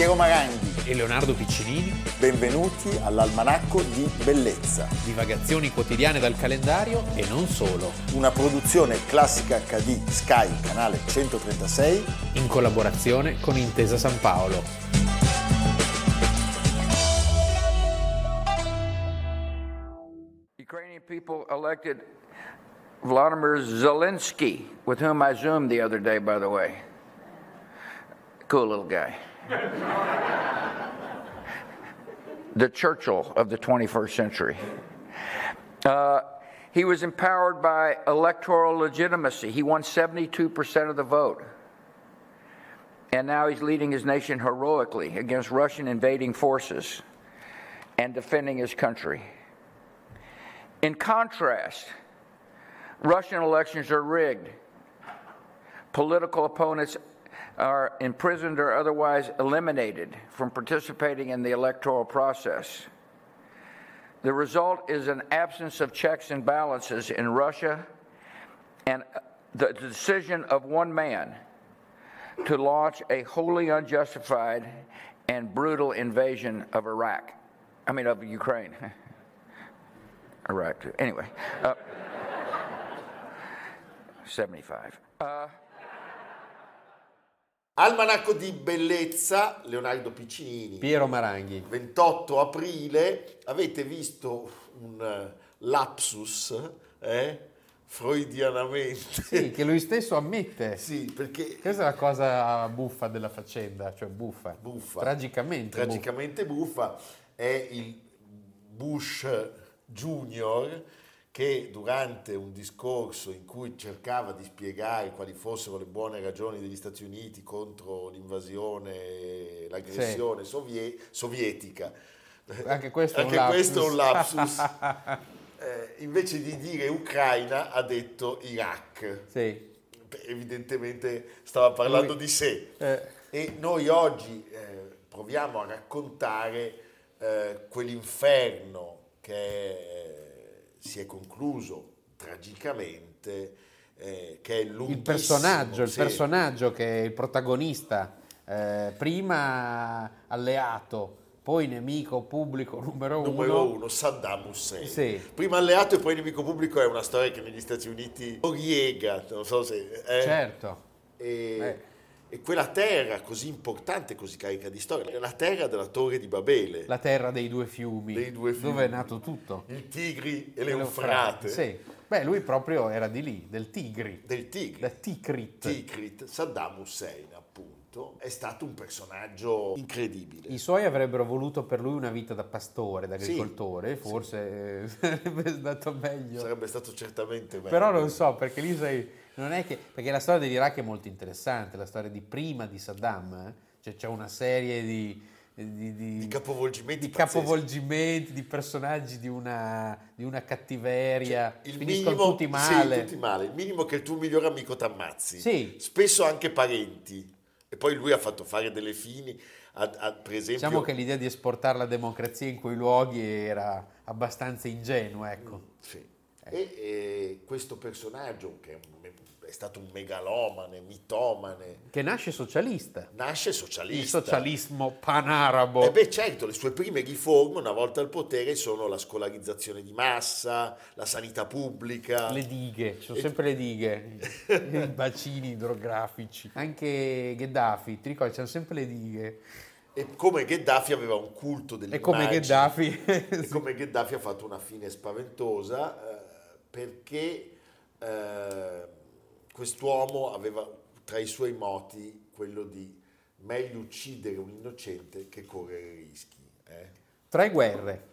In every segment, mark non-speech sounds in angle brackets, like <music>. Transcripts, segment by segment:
Piero Maranghi e Leonardo Piccinini. Benvenuti all'Almanacco di Bellezza. Divagazioni quotidiane dal calendario e non solo. Una produzione classica HD Sky, canale 136. In collaborazione con Intesa San Paolo. Ukrainian people elected Vladimir Zelensky, with whom I Zoomed the other day, by the way. Cool little guy. The Churchill of the 21st century. Uh, he was empowered by electoral legitimacy. He won 72% of the vote. And now he's leading his nation heroically against Russian invading forces and defending his country. In contrast, Russian elections are rigged. Political opponents are imprisoned or otherwise eliminated from participating in the electoral process. The result is an absence of checks and balances in Russia and the decision of one man to launch a wholly unjustified and brutal invasion of Iraq. I mean, of Ukraine. <laughs> Iraq, too. Anyway, uh, 75. Uh, Almanacco di bellezza, Leonardo Piccinini. Piero Maranghi. 28 aprile, avete visto un eh, lapsus, eh? Freudianamente. Sì, che lui stesso ammette. Sì, perché... Questa è la cosa buffa della faccenda, cioè buffa. Buffa. Tragicamente. Tragicamente buffa. buffa. È il Bush Junior che durante un discorso in cui cercava di spiegare quali fossero le buone ragioni degli Stati Uniti contro l'invasione, l'aggressione sì. sovie- sovietica, anche questo, anche è, un questo è un lapsus, <laughs> eh, invece di dire Ucraina ha detto Iraq. Sì. Evidentemente stava parlando Lui, di sé. Eh. E noi oggi eh, proviamo a raccontare eh, quell'inferno che è si è concluso tragicamente, eh, che è il personaggio, il personaggio che è il protagonista, eh, prima alleato, poi nemico pubblico numero, <laughs> numero uno. uno. Saddam Hussein. Sì. Prima alleato e poi nemico pubblico è una storia che negli Stati Uniti riega, non so se... Eh, certo. E. e, quella terra così importante, così carica di storia, è la terra della Torre di Babele. La terra dei due fiumi, dei due fiumi. dove è nato tutto. Il Tigri e l'Eufrate. Sì. Beh, lui proprio era di lì, del Tigri. Del Tigri. Da Tikrit. Tikrit, Saddam Hussein appunto, è stato un personaggio incredibile. I suoi avrebbero voluto per lui una vita da pastore, da agricoltore, sì, forse sì. <laughs> sarebbe stato meglio. Sarebbe stato certamente meglio. Però non so, perché lì sei non è che, perché la storia dell'Iraq è molto interessante, la storia di prima di Saddam, eh? cioè c'è una serie di, di, di, di capovolgimenti, di, capovolgimenti di, personaggi di una, di una cattiveria, cioè, il minimo, tutti male. Sì, tutti male. Il minimo che il tuo migliore amico ti ammazzi, sì. spesso anche parenti, e poi lui ha fatto fare delle fini. A, a, per esempio, diciamo che l'idea di esportare la democrazia in quei luoghi era abbastanza ingenua, ecco. Sì. E, e, questo personaggio, che è stato un megalomane, mitomane. Che nasce socialista. Nasce socialista. Il socialismo panarabo. E beh certo, le sue prime riforme una volta al potere sono la scolarizzazione di massa, la sanità pubblica. Le dighe, ci sono e... sempre le dighe, <laughs> i bacini idrografici. Anche Gheddafi, ti ricordi, c'erano sempre le dighe. E come Gheddafi aveva un culto dell'immagine. E come Gheddafi... e come Gheddafi ha fatto una fine spaventosa perché eh, quest'uomo aveva tra i suoi moti quello di meglio uccidere un innocente che correre rischi. Eh? Tre guerre.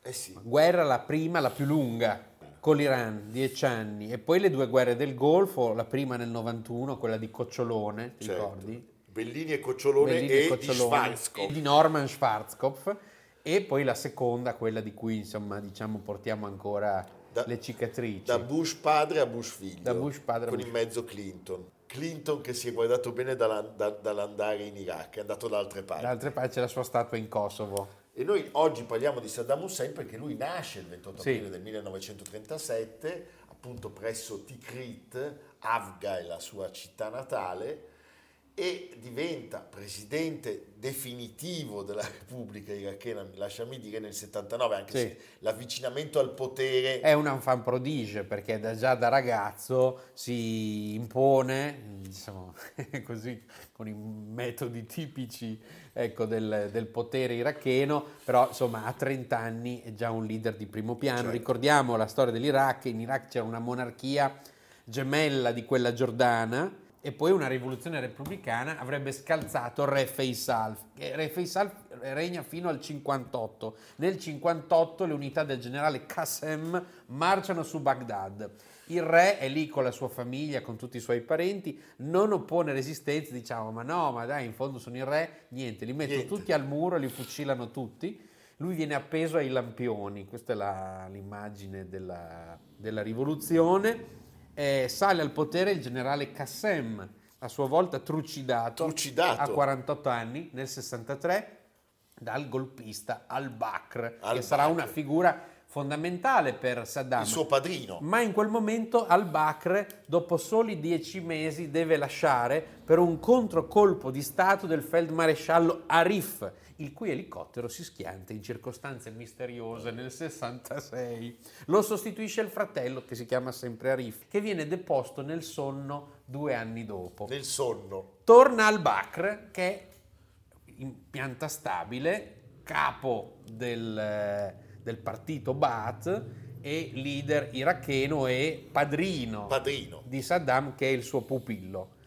Eh sì. Guerra la prima, la più lunga, con l'Iran, dieci anni, e poi le due guerre del Golfo, la prima nel 91, quella di Cocciolone, ti certo. ricordi? Bellini e Cocciolone Bellini e, e Cocciolone, di Schwarzkopf. Di Norman Schwarzkopf e poi la seconda, quella di cui insomma diciamo portiamo ancora da, le cicatrici. Da Bush padre a Bush figlio, da Bush padre con Bush. in mezzo Clinton. Clinton che si è guardato bene dall'andare in Iraq, è andato da altre parti. Da altre parti c'è la sua statua in Kosovo. E noi oggi parliamo di Saddam Hussein perché lui nasce il 28 aprile sì. del 1937, appunto presso Tikrit, Afga è la sua città natale, e diventa presidente definitivo della Repubblica irachena, lasciami dire, nel 79, anche Sì. se l'avvicinamento al potere È un fan prodige perché da- già da ragazzo si impone, diciamo <laughs> così, con i metodi tipici ecco, del, del potere iracheno, però insomma a 30 anni è già un leader di primo piano. Certo. Ricordiamo la storia dell'Iraq, in Iraq c'era una monarchia gemella di quella giordana e poi una rivoluzione repubblicana avrebbe scalzato Re Faisal. che Re Faisal regna fino al 58. Nel 58 le unità del generale Qassem marciano su Baghdad. Il re è lì con la sua famiglia, con tutti i suoi parenti, non oppone resistenza, diciamo ma no, ma dai, in fondo sono il re, niente, li mettono Niente. tutti al muro, li fucilano tutti. Lui viene appeso ai lampioni, questa è la- l'immagine della, della rivoluzione. Eh, sale al potere il generale Qassem, a sua volta trucidato, Trucidato. a 48 anni nel 63 dal golpista al-Bakr, che Al-Bakr. sarà una figura fondamentale per Saddam. il suo padrino. Ma in quel momento al-Bakr, dopo soli dieci mesi, deve lasciare per un controcolpo di Stato del feldmaresciallo Arif, il cui elicottero si schianta in circostanze misteriose nel 66. Lo sostituisce il fratello, che si chiama sempre Arif, che viene deposto nel sonno due anni dopo. Nel sonno. Torna al-Bakr, che è in pianta stabile, capo del, eh, del partito Ba'ath e leader iracheno e padrino, Padrino. di Saddam, che è il suo pupillo.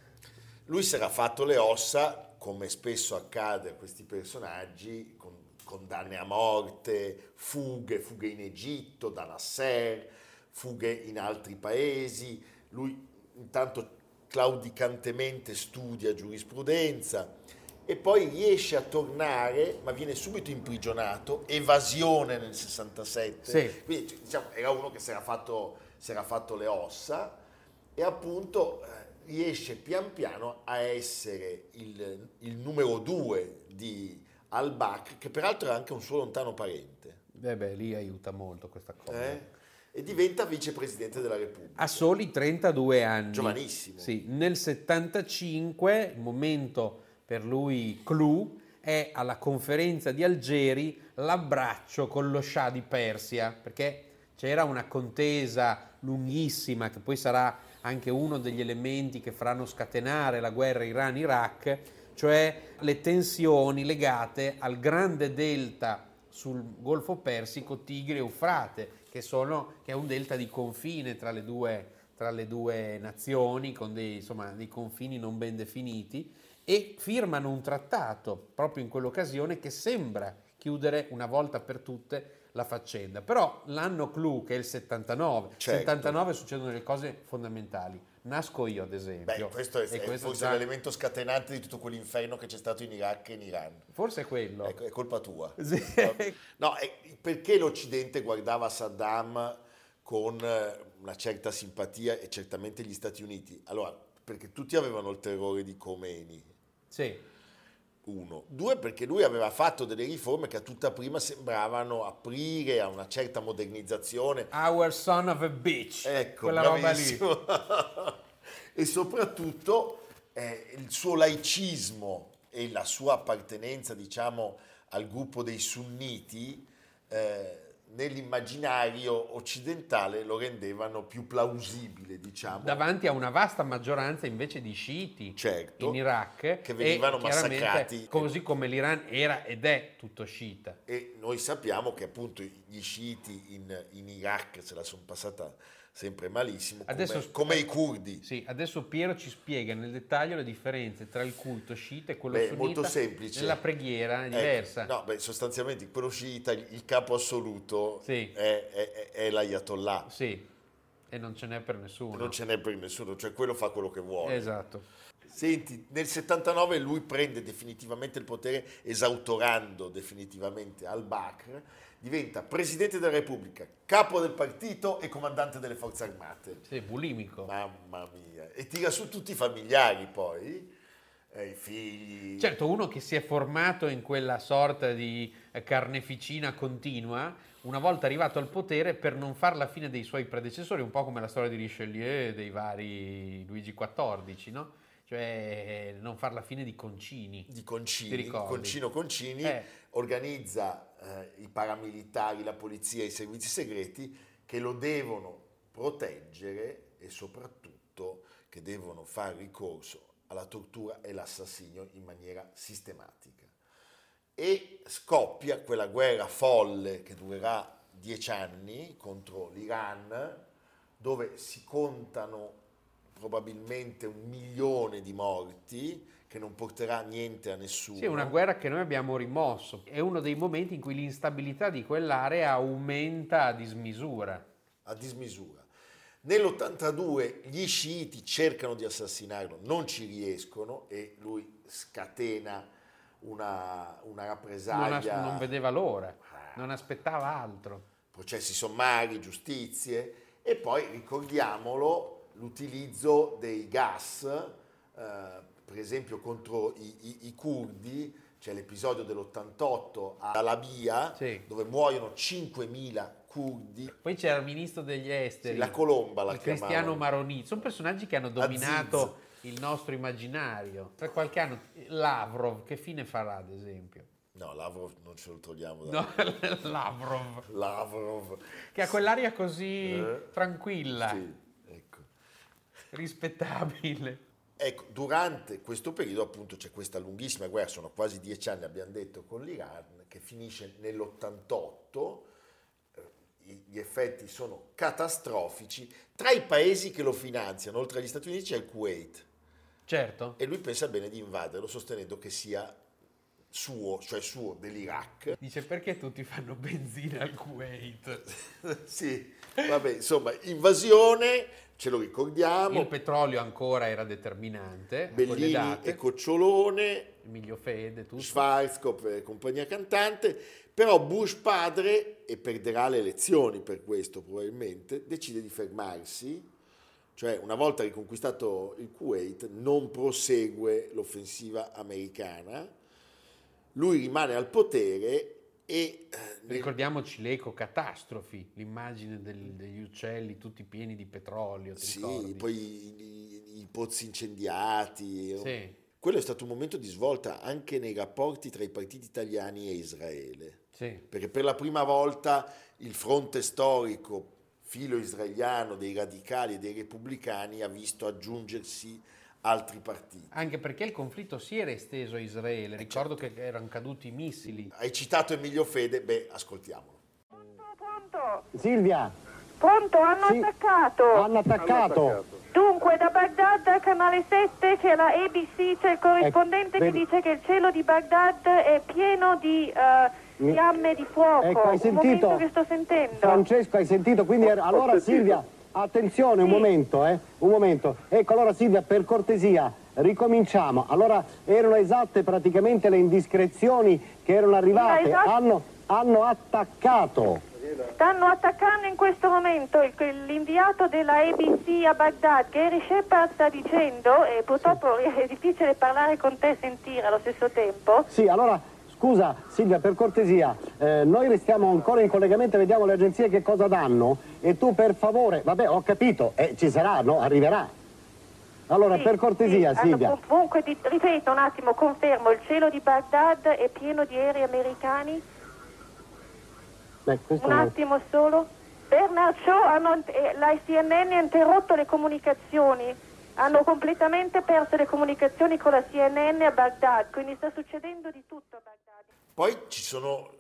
Lui si era fatto le ossa, come spesso accade a questi personaggi, con condanne a morte, fughe, fughe in Egitto, da Nasser, fughe in altri paesi. Lui intanto claudicantemente studia giurisprudenza e poi riesce a tornare, ma viene subito imprigionato, evasione nel 67. Sì. Quindi diciamo, era uno che si era fatto, si era fatto le ossa e appunto eh, riesce pian piano a essere il, il numero due di Al-Bakr, che peraltro era anche un suo lontano parente, Eh beh, lì aiuta molto questa cosa. eh? e diventa vicepresidente della Repubblica. A soli 32 anni. Giovanissimo. Sì, nel 75, il momento per lui clou, è alla conferenza di Algeri l'abbraccio con lo Shah di Persia, perché c'era una contesa lunghissima che poi sarà anche uno degli elementi che faranno scatenare la guerra Iran-Iraq, cioè le tensioni legate al grande delta sul Golfo Persico, Tigre e Eufrate, che, sono, che è un delta di confine tra le due, tra le due nazioni, con dei, insomma, dei confini non ben definiti, e firmano un trattato proprio in quell'occasione che sembra chiudere una volta per tutte la faccenda. Però l'anno clou, che è il 79, Certo. 79 succedono delle cose fondamentali. Nasco io, ad esempio. Beh, questo è, e è questo forse già- l'elemento scatenante di tutto quell'inferno che c'è stato in Iraq e in Iran. Forse è quello. Ecco, è colpa tua. <laughs> Sì. No, è- perché l'Occidente guardava Saddam con eh, una certa simpatia e certamente gli Stati Uniti? Allora, perché tutti avevano il terrore di Khomeini, Sì. uno. Due, perché lui aveva fatto delle riforme che a tutta prima sembravano aprire a una certa modernizzazione. Our son of a bitch. Ecco, quella roba lì. bravissimo. <laughs> e soprattutto eh, il suo laicismo e la sua appartenenza, diciamo, al gruppo dei sunniti eh, nell'immaginario occidentale lo rendevano più plausibile, diciamo. davanti a una vasta maggioranza invece di sciiti Certo, in Iraq che venivano massacrati. così come l'Iran era ed è tutto sciita E noi sappiamo che appunto gli sciiti in, in Iraq se la sono passata sempre malissimo, come, Adesso- come i curdi. sì, adesso Piero ci spiega nel dettaglio le differenze tra il culto sciita e quello Beh, sunnita molto semplice. nella preghiera è Ecco, diversa no, beh, sostanzialmente quello sciita, il il capo assoluto Sì. è, è- è l'ayatollah. sì e non ce n'è per nessuno Non ce n'è per nessuno, cioè quello fa quello che vuole. esatto Senti, nel 79 lui prende definitivamente il potere, esautorando definitivamente al-Bakr, diventa presidente della Repubblica, capo del partito e comandante delle forze armate. sì, bulimico Mamma mia. E tira su tutti i familiari poi, eh, i figli. Certo, uno che si è formato in quella sorta di eh, carneficina continua, una volta arrivato al potere per non far la fine dei suoi predecessori, un po' come la storia di Richelieu e dei vari Luigi XIV, no? Cioè non far la fine di Concini. di Concini? Concino Concini, Eh. organizza eh, i paramilitari, la polizia e i servizi segreti che lo devono proteggere e soprattutto che devono fare ricorso alla tortura e all'assassinio in maniera sistematica. E scoppia quella guerra folle che durerà dieci anni contro l'Iran, dove si contano probabilmente un milione di morti, che non porterà niente a nessuno. Sì, è una guerra che noi abbiamo rimosso. È uno dei momenti in cui l'instabilità di quell'area aumenta a dismisura. a dismisura. Nell'82 gli sciiti cercano di assassinarlo, non ci riescono e lui scatena una, una Non, rappresaglia, non vedeva l'ora, non aspettava altro. processi sommari, giustizie e poi ricordiamolo l'utilizzo dei gas, eh, per esempio contro i, i- i curdi, c'è l'episodio dell'88 a Labia Sì. dove muoiono 5.000 curdi, Poi c'era il ministro degli esteri, Sì, la colomba la il Cristiano chiamavano. Maronì. Sono personaggi che hanno dominato il nostro immaginario. Tra qualche anno Lavrov, che fine farà ad esempio? No, Lavrov non ce lo togliamo da No, <laughs> Lavrov, Lavrov. che ha quell'aria così Eh, tranquilla, Sì. Rispettabile. Ecco, durante questo periodo appunto c'è questa lunghissima guerra, sono quasi dieci anni abbiamo detto con l'Iran, che finisce nell'88, eh, gli effetti sono catastrofici, tra i paesi che lo finanziano, oltre agli Stati Uniti c'è il Kuwait Certo. e lui pensa bene di invaderlo sostenendo che sia suo, cioè suo dell'Iraq. Dice perché tutti fanno benzina al Kuwait? <laughs> sì, vabbè, insomma, invasione, ce lo ricordiamo, Il petrolio ancora era determinante, Bellini date, e Cocciolone, Emilio Fede, tutto. Schwarzkopf e compagnia cantante, però Bush padre, e perderà le elezioni per questo probabilmente, decide di fermarsi, cioè una volta riconquistato il Kuwait non prosegue l'offensiva americana, lui rimane al potere e... eh, nel- Ricordiamoci l'eco catastrofi, l'immagine del- degli uccelli tutti pieni di petrolio, sì, ricordi? poi i, i- i pozzi incendiati. Sì, Quello è stato un momento di svolta anche nei rapporti tra i partiti italiani e Israele. sì. perché per la prima volta il fronte storico filo israeliano dei radicali e dei repubblicani ha visto aggiungersi altri partiti. Anche perché il conflitto si era esteso a Israele, ricordo certo. che erano caduti i missili. Hai citato Emilio Fede, beh, ascoltiamolo. Pronto? Silvia, Pronto? Hanno Sì. attaccato. hanno attaccato. Dunque, da Baghdad, canale 7, c'è la ABC, c'è il corrispondente Ecco, che dice che il cielo di Baghdad è pieno di eh, Mi- fiamme di fuoco. Ecco, hai sentito? che sto sentendo. Francesco, hai sentito? Quindi allora Silvia, attenzione un Sì. momento, eh, un momento. Ecco, allora Silvia, per cortesia, ricominciamo. Allora, erano esatte praticamente le indiscrezioni che erano arrivate. esatto. Hanno, hanno attaccato. Stanno attaccando in questo momento l'inviato della ABC a Baghdad, Gary Shepard, sta dicendo, e purtroppo <laughs> è difficile parlare con te e sentire allo stesso tempo, Sì, allora, scusa Silvia, per cortesia, eh, noi restiamo ancora in collegamento, vediamo le agenzie che cosa danno e tu per favore, vabbè, ho capito, eh, ci sarà, no? Arriverà. Allora, Sì, per cortesia, sì, Silvia. con- comunque, di- ripeto un attimo, confermo, il cielo di Baghdad è pieno di aerei americani. Beh, Un attimo solo. Bernard Shaw, hanno, eh, la CNN ha interrotto le comunicazioni, hanno completamente perso le comunicazioni con la CNN a Baghdad, quindi sta succedendo di tutto a Baghdad. Poi ci sono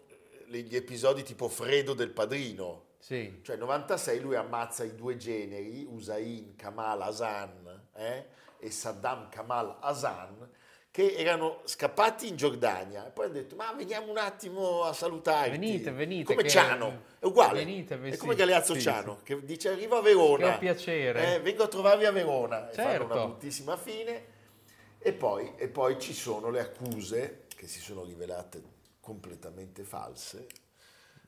eh, gli episodi tipo Fredo del Padrino, Sì. cioè nel 96 lui ammazza i due generi, Usain Kamal Hassan eh, e Saddam Kamal Hassan, che erano scappati in Giordania e poi hanno detto ma veniamo un attimo a salutarti. Venite, venite, Come Ciano, è uguale. Venite, ve- è sì, come Galeazzo sì, Ciano, che dice arrivo a Verona. Che piacere. Eh, vengo a trovarvi a Verona. E fanno Certo. una bruttissima fine. E poi, e poi ci sono le accuse che si sono rivelate completamente false,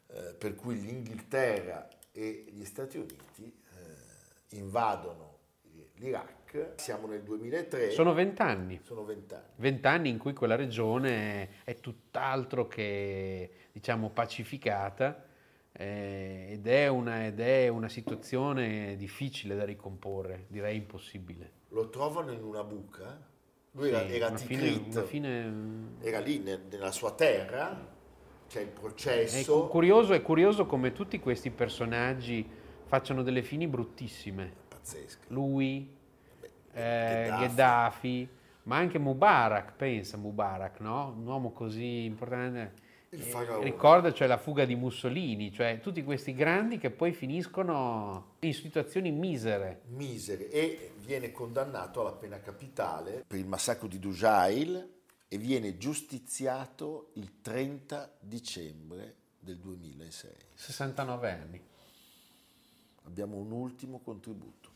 eh, per cui l'Inghilterra e gli Stati Uniti eh, invadono l'Iraq. Siamo nel 2003, Sono vent'anni. sono vent'anni. Vent'anni in cui quella regione è tutt'altro che, diciamo, pacificata. eh, ed, è una, ed è una situazione difficile da ricomporre, direi impossibile. Lo trovano in una buca? Lui Sì, era, era fine- Tikrit, una fine- era lì ne- nella sua terra, c'è il È processo. cu- curioso, è curioso come tutti questi personaggi facciano delle fini bruttissime. Pazzesco. Lui, eh, Gheddafi. Gheddafi, ma anche Mubarak, pensa Mubarak, no? Un uomo così importante. Ricorda cioè la fuga di Mussolini, cioè tutti questi grandi che poi finiscono in situazioni misere. misere e viene condannato alla pena capitale per il massacro di Dujail e viene giustiziato il 30 dicembre del 2006. 69 anni. Abbiamo un ultimo contributo.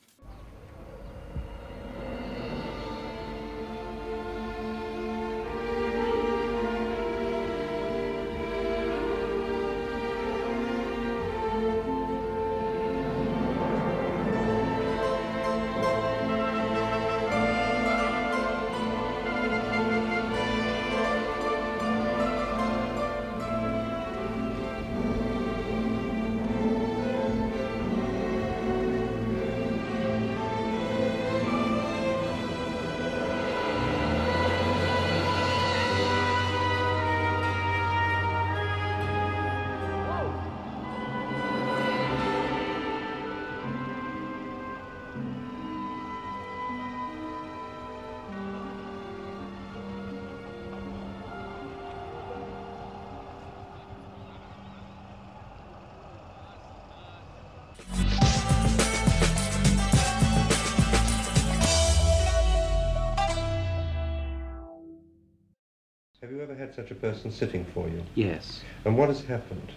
Have you ever had such a person sitting for you? Yes, And what has happened?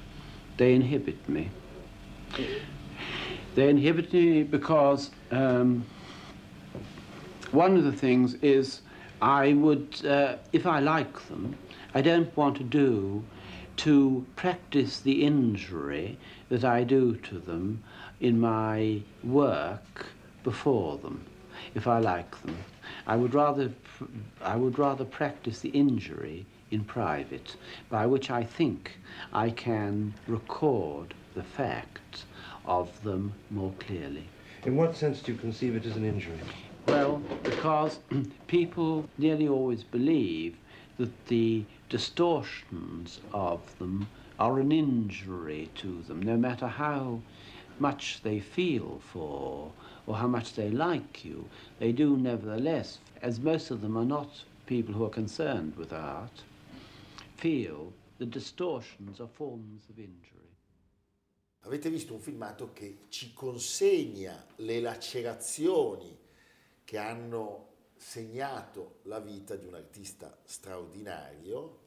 they inhibit me. They inhibit me because um, one of the things is I would, uh, if I like them, I don't want to do to practice the injury that I do to them in my work before them, if I like them. I would rather, I would rather practice the injury in private, by which I think I can record the fact of them more clearly. In what sense do you conceive it as an injury? Well, because <clears throat> people nearly always believe that the distortions of them are an injury to them, no matter how much they feel for or how much they like you, they do nevertheless, as most of them are not people who are concerned with art, feel the distortions are forms of injury. Avete visto un filmato che ci consegna le lacerazioni che hanno segnato la vita di un artista straordinario.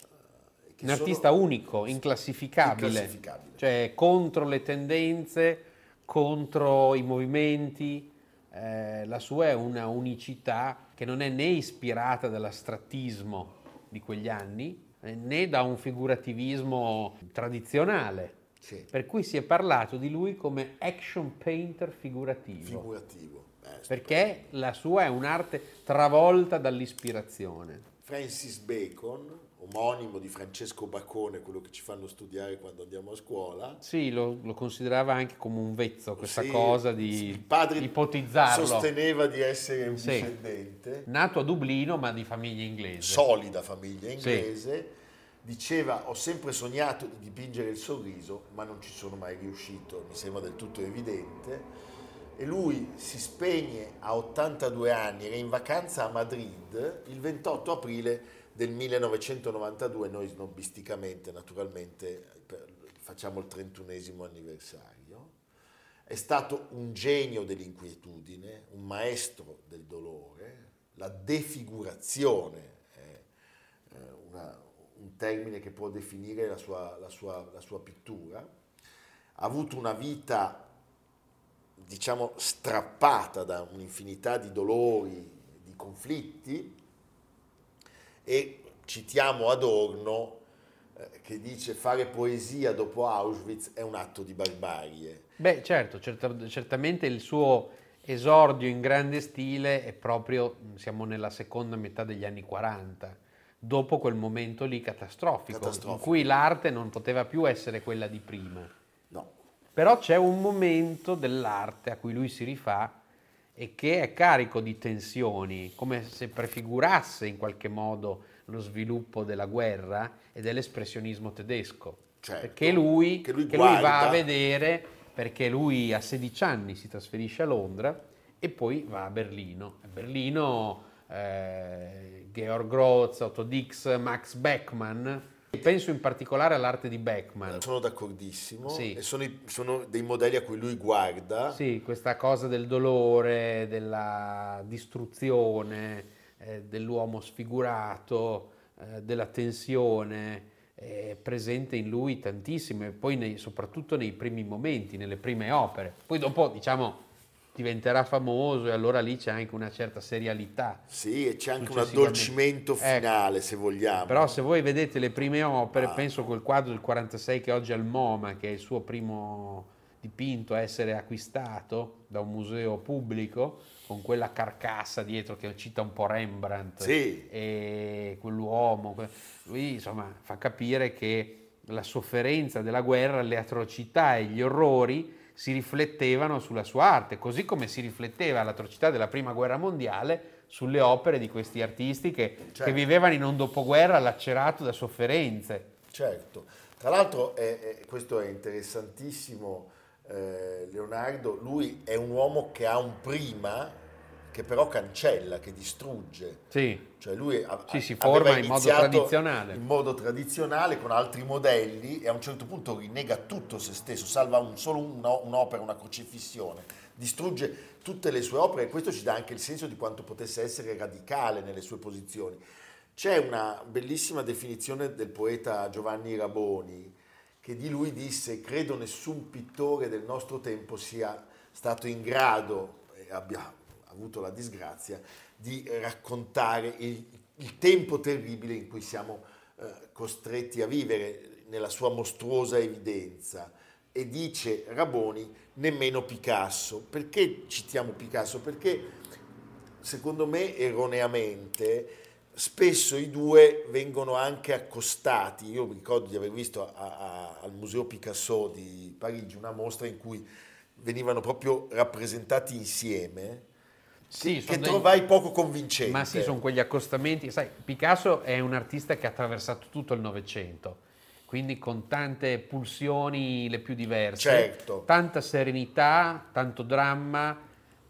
eh, Un artista unico, inclassificabile, Inclassificabile. cioè contro le tendenze, contro i movimenti. eh, la sua è una unicità che non è né ispirata dall'astrattismo di quegli anni eh, né da un figurativismo tradizionale. Sì. Per cui si è parlato di lui come action painter figurativo, figurativo. Eh, perché la sua è un'arte travolta dall'ispirazione. Francis Bacon, omonimo di Francesco Bacone, quello che ci fanno studiare quando andiamo a scuola. Sì, lo, lo considerava anche come un vezzo questa Sì, cosa il di padre ipotizzarlo. sosteneva di essere un Sì. discendente, Nato a Dublino ma di famiglia inglese. solida famiglia inglese, diceva ho sempre sognato di dipingere il sorriso, ma non ci sono mai riuscito, mi sembra del tutto evidente. E lui si spegne a 82 anni, era in vacanza a Madrid il 28 aprile del 1992, noi snobisticamente naturalmente facciamo il 31esimo anniversario. È stato un genio dell'inquietudine, un maestro del dolore, la defigurazione è eh, una- un termine che può definire la sua, la sua- la sua pittura. Ha avuto una vita, diciamo, strappata da un'infinità di dolori, di conflitti e citiamo Adorno eh, che dice fare poesia dopo Auschwitz è un atto di barbarie. Beh, certo, certa- certamente il suo esordio in grande stile è proprio, siamo nella seconda metà degli anni 40, dopo quel momento lì catastrofico, Catastrofico. in cui l'arte non poteva più essere quella di prima. No. Però c'è un momento dell'arte a cui lui si rifà e che è carico di tensioni, come se prefigurasse in qualche modo lo sviluppo della guerra e dell'espressionismo tedesco. Certo, perché lui, che lui che lui va a vedere, perché lui a 16 anni si trasferisce a Londra e poi va a Berlino. A Berlino eh, Georg Groz, Otto Dix, Max Beckmann. Penso in particolare all'arte di Beckmann. Sono d'accordissimo Sì. e sono, i- sono dei modelli a cui lui guarda. Sì, questa cosa del dolore, della distruzione, eh, dell'uomo sfigurato, eh, della tensione, è presente in lui tantissimo e poi nei- soprattutto nei primi momenti, nelle prime opere. Poi dopo, diciamo, diventerà famoso e allora lì c'è anche una certa serialità. Sì, e c'è anche un addolcimento Ecco. finale, se vogliamo. Però se voi vedete le prime opere, Ah. penso quel quadro del 46 che oggi è al MoMA, che è il suo primo dipinto a essere acquistato da un museo pubblico, con quella carcassa dietro che cita un po' Rembrandt Sì. e quell'uomo, que- lui insomma fa capire che la sofferenza della guerra, le atrocità e gli orrori si riflettevano sulla sua arte, così come si rifletteva l'atrocità della prima guerra mondiale sulle opere di questi artisti che, Certo. che vivevano in un dopoguerra lacerato da sofferenze. Certo, tra l'altro è- è- questo è interessantissimo, eh, Leonardo, lui è un uomo che ha un prima che però cancella, che distrugge. Sì, Cioè lui a- Sì, si forma in modo tradizionale. In modo tradizionale con altri modelli e a un certo punto rinnega tutto se stesso, salva un- solo una- un'opera, una crocifissione, distrugge tutte le sue opere e questo ci dà anche il senso di quanto potesse essere radicale nelle sue posizioni. C'è una bellissima definizione del poeta Giovanni Raboni che di lui disse credo nessun pittore del nostro tempo sia stato in grado e abbia avuto la disgrazia di raccontare il, il tempo terribile in cui siamo eh, costretti a vivere nella sua mostruosa evidenza. E dice Raboni, nemmeno Picasso. Perché citiamo Picasso? Perché secondo me erroneamente spesso i due vengono anche accostati. Io mi ricordo di aver visto a- a- al Museo Picasso di Parigi una mostra in cui venivano proprio rappresentati insieme, Sì, che dei- trovai poco convincente. Ma sì, sono quegli accostamenti. Sai, Picasso è un artista che ha attraversato tutto il Novecento, quindi con tante pulsioni le più diverse, Certo. tanta serenità, tanto dramma,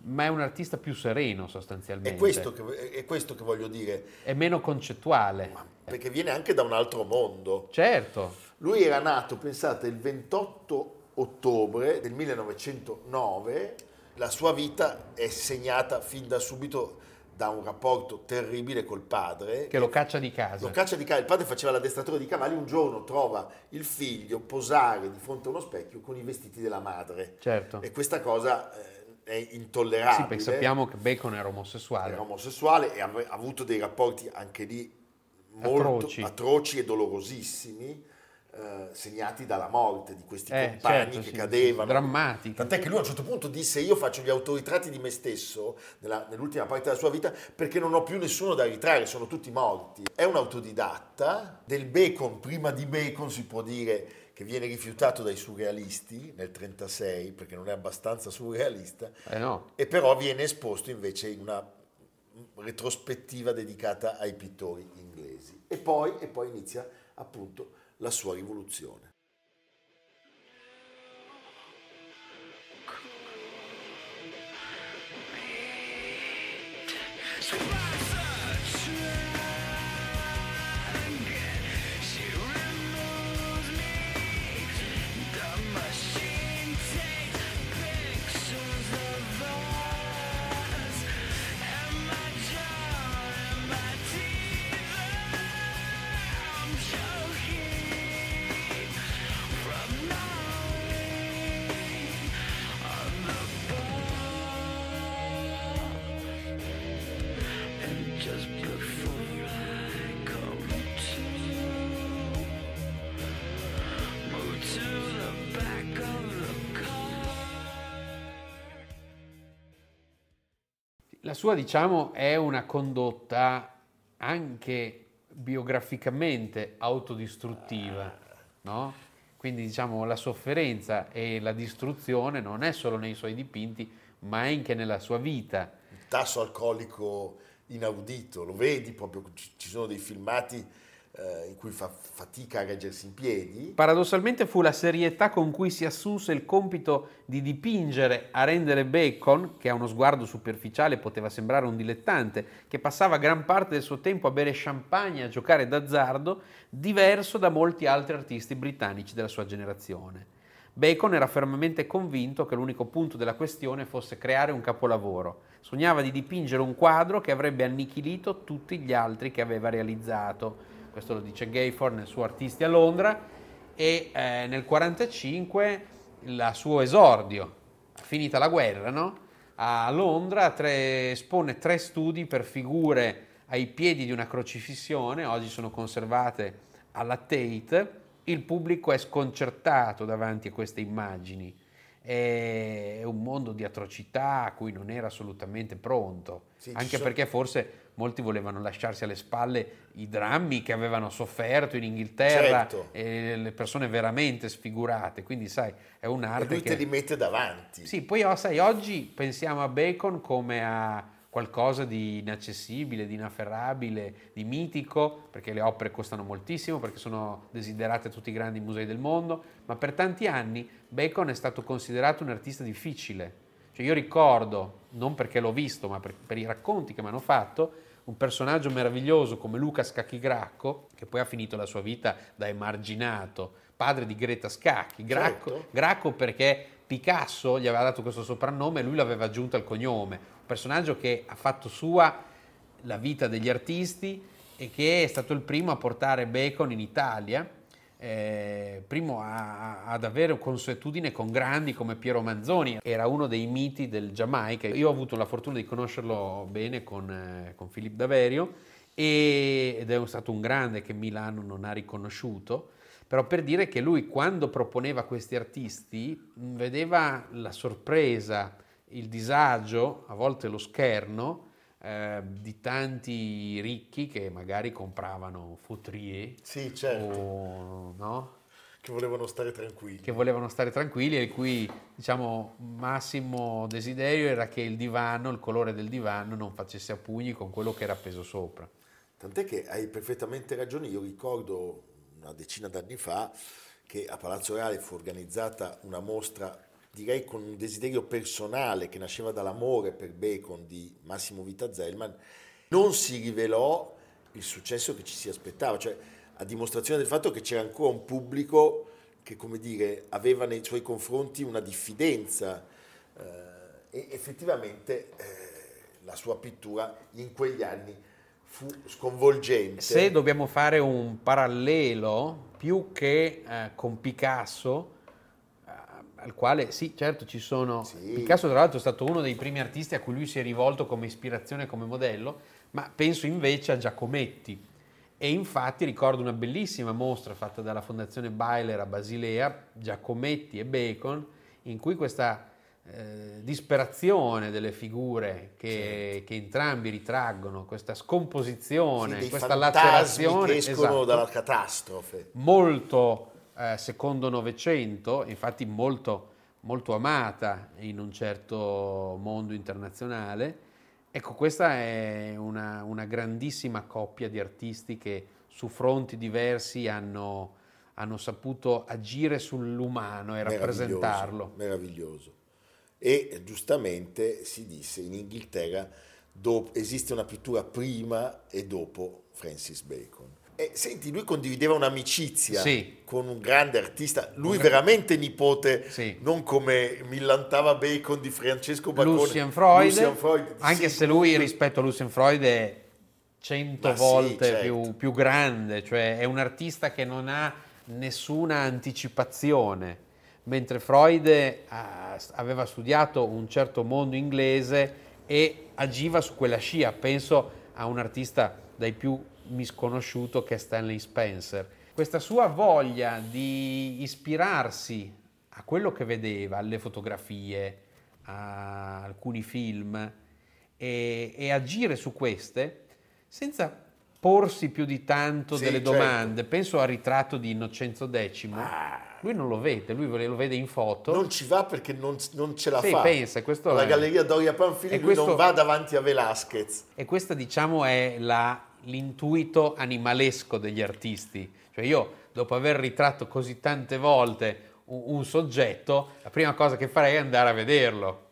ma è un artista più sereno sostanzialmente. È questo, che, è questo che voglio dire, È meno concettuale. perché viene anche da un altro mondo. Certo, Lui era nato, pensate, il 28 ottobre del 1909, la sua vita è segnata fin da subito da un rapporto terribile col padre. che lo caccia di casa. Lo caccia di cavalli, il padre faceva l'addestratore di cavalli, un giorno trova il figlio posare di fronte a uno specchio con i vestiti della madre. Certo. E questa cosa eh, è Sì, intollerabile. perché sappiamo che Bacon era omosessuale. era omosessuale e ha avuto dei rapporti anche lì molto Atroci. atroci, e dolorosissimi, eh, segnati dalla morte di questi Eh, compagni certo, che sì, cadevano. sì, drammatiche. Tant'è che lui a un certo punto disse io faccio gli autoritratti di me stesso nella- nell'ultima parte della sua vita perché non ho più nessuno da ritrarre, sono tutti morti. È un autodidatta, del Bacon, prima di Bacon si può dire che viene rifiutato dai surrealisti nel 1936 perché non è abbastanza surrealista Eh no, e però viene esposto invece in una retrospettiva dedicata ai pittori inglesi. E poi, e poi inizia appunto la sua rivoluzione. Sua, diciamo, è una condotta anche biograficamente autodistruttiva, no? Quindi diciamo la sofferenza e la distruzione non è solo nei suoi dipinti, ma anche nella sua vita. Il tasso alcolico inaudito, lo vedi proprio, ci sono dei filmati in cui fa fatica a reggersi in piedi. Paradossalmente fu la serietà con cui si assunse il compito di dipingere a rendere Bacon, che a uno sguardo superficiale poteva sembrare un dilettante, che passava gran parte del suo tempo a bere champagne e a giocare d'azzardo, diverso da molti altri artisti britannici della sua generazione. Bacon era fermamente convinto che l'unico punto della questione fosse creare un capolavoro. Sognava di dipingere un quadro che avrebbe annichilito tutti gli altri che aveva realizzato. Questo lo dice Gayford nel suo Artisti a Londra e eh, nel 1945 il suo esordio, finita la guerra, no? a Londra tre- espone tre studi per figure ai piedi di una crocifissione, oggi sono conservate alla Tate. Il pubblico è sconcertato davanti a queste immagini. È un mondo di atrocità a cui non era assolutamente pronto, Sì, anche sono- perché forse molti volevano lasciarsi alle spalle i drammi che avevano sofferto in Inghilterra Certo. e le persone veramente sfigurate. Quindi, sai, è E un'arte lui che... te li mette davanti. Sì, poi oh, sai, oggi pensiamo a Bacon come a qualcosa di inaccessibile, di inafferrabile, di mitico, perché le opere costano moltissimo, perché sono desiderate a tutti i grandi musei del mondo, ma per tanti anni Bacon è stato considerato un artista difficile. Cioè io ricordo, non perché l'ho visto, ma per, per i racconti che mi hanno fatto, un personaggio meraviglioso come Luca Scacchi Gracco, che poi ha finito la sua vita da emarginato, padre di Greta Scacchi. Gracco, Certo. Gracco perché Picasso gli aveva dato questo soprannome e lui l'aveva aggiunto al cognome. Un personaggio che ha fatto sua la vita degli artisti e che è stato il primo a portare Bacon in Italia, eh, primo a- a- ad avere consuetudine con grandi come Piero Manzoni, era uno dei miti del Giamaica. Io ho avuto la fortuna di conoscerlo bene con, eh, con Filippo Daverio e- ed è stato un grande che Milano non ha riconosciuto. Però per dire che lui quando proponeva questi artisti vedeva la sorpresa, il disagio, a volte lo scherno eh, di tanti ricchi che magari compravano Fautrier Sì, certo, o no? che volevano stare tranquilli. che volevano stare tranquilli e il cui diciamo, massimo desiderio era che il divano, il colore del divano non facesse a pugni con quello che era appeso sopra. Tant'è che hai perfettamente ragione, io ricordo una decina d'anni fa che a Palazzo Reale fu organizzata una mostra, direi con un desiderio personale che nasceva dall'amore per Bacon di Massimo Vita Zellman, non si rivelò il successo che ci si aspettava, cioè a dimostrazione del fatto che c'era ancora un pubblico che, come dire, aveva nei suoi confronti una diffidenza eh, e effettivamente eh, la sua pittura in quegli anni fu sconvolgente. Se dobbiamo fare un parallelo più che eh, con Picasso, al quale sì, certo ci sono. Sì. Picasso, tra l'altro, è stato uno dei primi artisti a cui lui si è rivolto come ispirazione, come modello, ma penso invece a Giacometti. E infatti ricordo una bellissima mostra fatta dalla Fondazione Byler a Basilea, Giacometti e Bacon, in cui questa eh, disperazione delle figure che, che entrambi ritraggono, questa Sì, scomposizione, dei questa lacerazione che escono esatto, dalla catastrofe. molto eh, secondo Novecento, infatti molto, molto amata in un certo mondo internazionale. Ecco, questa è una, una grandissima coppia di artisti che su fronti diversi hanno, hanno saputo agire sull'umano e rappresentarlo. Meraviglioso. E eh, giustamente si disse in Inghilterra dopo- esiste una pittura prima e dopo Francis Bacon. E senti, lui condivideva un'amicizia Sì. con un grande artista, lui veramente nipote, Sì. non come millantava Bacon di Francesco Bacone. Lucien Freud, Lucien Freud, anche sì, se lui rispetto a Lucien Freud è cento volte certo. più, più grande, cioè è un artista che non ha nessuna anticipazione, mentre Freud ah, aveva studiato un certo mondo inglese e agiva su quella scia. Penso a un artista dai più misconosciuto che è Stanley Spencer. Questa sua voglia di ispirarsi a quello che vedeva, alle fotografie, a alcuni film e, e agire su queste senza porsi più di tanto Sì, delle certo. domande. Penso al ritratto di Innocenzo X. Lui non lo vede, lui lo vede in foto. Ah. Non ci va perché non, non ce la Sì, fa. pensa, questo Alla è- Galleria Doria Panfili questo- non va davanti a Velázquez. E questo diciamo è la- l'intuito animalesco degli artisti. Cioè io, dopo aver ritratto così tante volte un, un soggetto, la prima cosa che farei è andare a vederlo.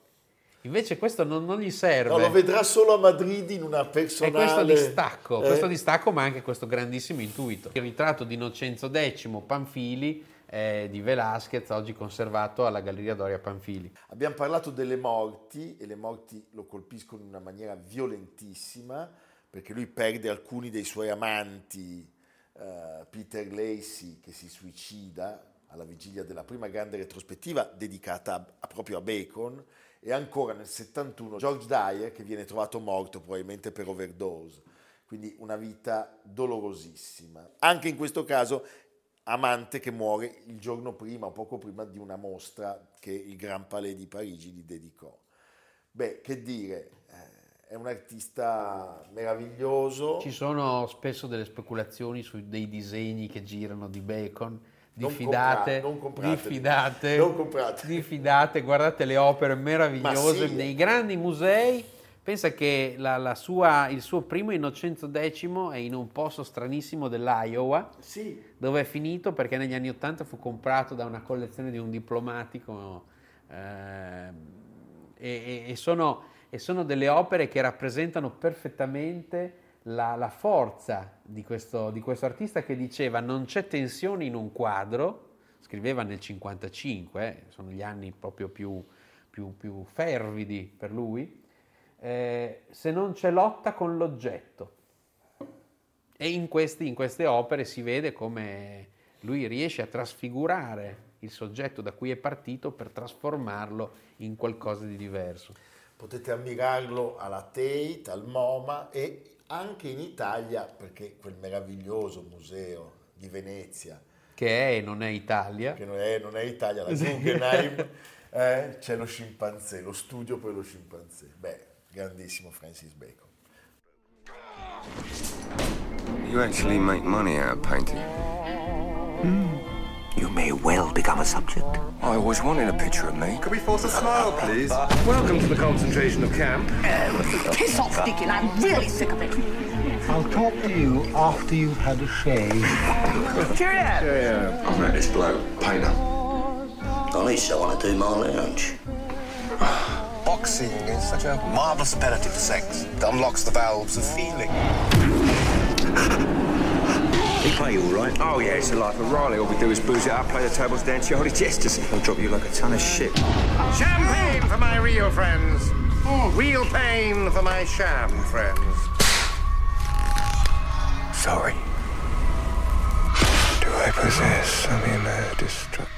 Invece questo non, non gli serve. No, lo vedrà solo a Madrid in una personale... questo distacco, Eh, questo distacco, ma anche questo grandissimo intuito. Il ritratto di Innocenzo X, Panfili, eh, di Velázquez, oggi conservato alla Galleria Doria Panfili. Abbiamo parlato delle morti e le morti lo colpiscono in una maniera violentissima perché lui perde alcuni dei suoi amanti, eh, Peter Lacey che si suicida alla vigilia della prima grande retrospettiva dedicata a- a- proprio a Bacon e ancora nel 71 George Dyer che viene trovato morto probabilmente per overdose. Quindi una vita dolorosissima. Anche in questo caso amante che muore il giorno prima o poco prima di una mostra che il Gran Palais di Parigi gli dedicò. Beh, che dire, è un artista meraviglioso. Ci sono spesso delle speculazioni su dei disegni che girano di Bacon. Non Diffidate, compra- non diffidate, Non comprateli. diffidate, guardate le opere meravigliose sì. nei grandi musei. Pensa che la- la sua- il suo primo Innocenzo X è in un posto stranissimo dell'Iowa, Sì, dove è finito perché negli anni Ottanta fu comprato da una collezione di un diplomatico ehm, e, e- e sono, e sono delle opere che rappresentano perfettamente la, la forza di questo, di questo artista che diceva non c'è tensione in un quadro, scriveva nel 55, eh, sono gli anni proprio più, più- più fervidi per lui, eh, se non c'è lotta con l'oggetto. E in, questi- in queste opere si vede come lui riesce a trasfigurare il soggetto da cui è partito per trasformarlo in qualcosa di diverso. Potete ammirarlo alla Tate, al MoMA e anche in Italia perché quel meraviglioso museo di Venezia Che è e non è Italia. che non è, non è Italia, la Guggenheim, <laughs> eh, c'è lo scimpanzé, lo studio per lo scimpanzé. Beh, grandissimo Francis Bacon. You actually make money out of painting. You may well become a subject. I always wanted a picture of me. Could we force a smile, please? Welcome to the concentration of camp. Piss off, Dickin. I'm really sick of it. I'll talk to you after you've had a shave. Cheerio. I've met this bloke, Painter. Golly, so I want to do my lounge. Boxing is such a marvelous imperative to sex. It unlocks the valves of feeling. He play you all right? Oh, yeah, it's the life of Riley. All we do is booze it up, play the tables dance, to Charlie Jesters. I'll drop you like a ton of shit. Champagne for my real friends. Hmm. Real pain for my sham friends. Sorry. Do I possess some inner destructive demon?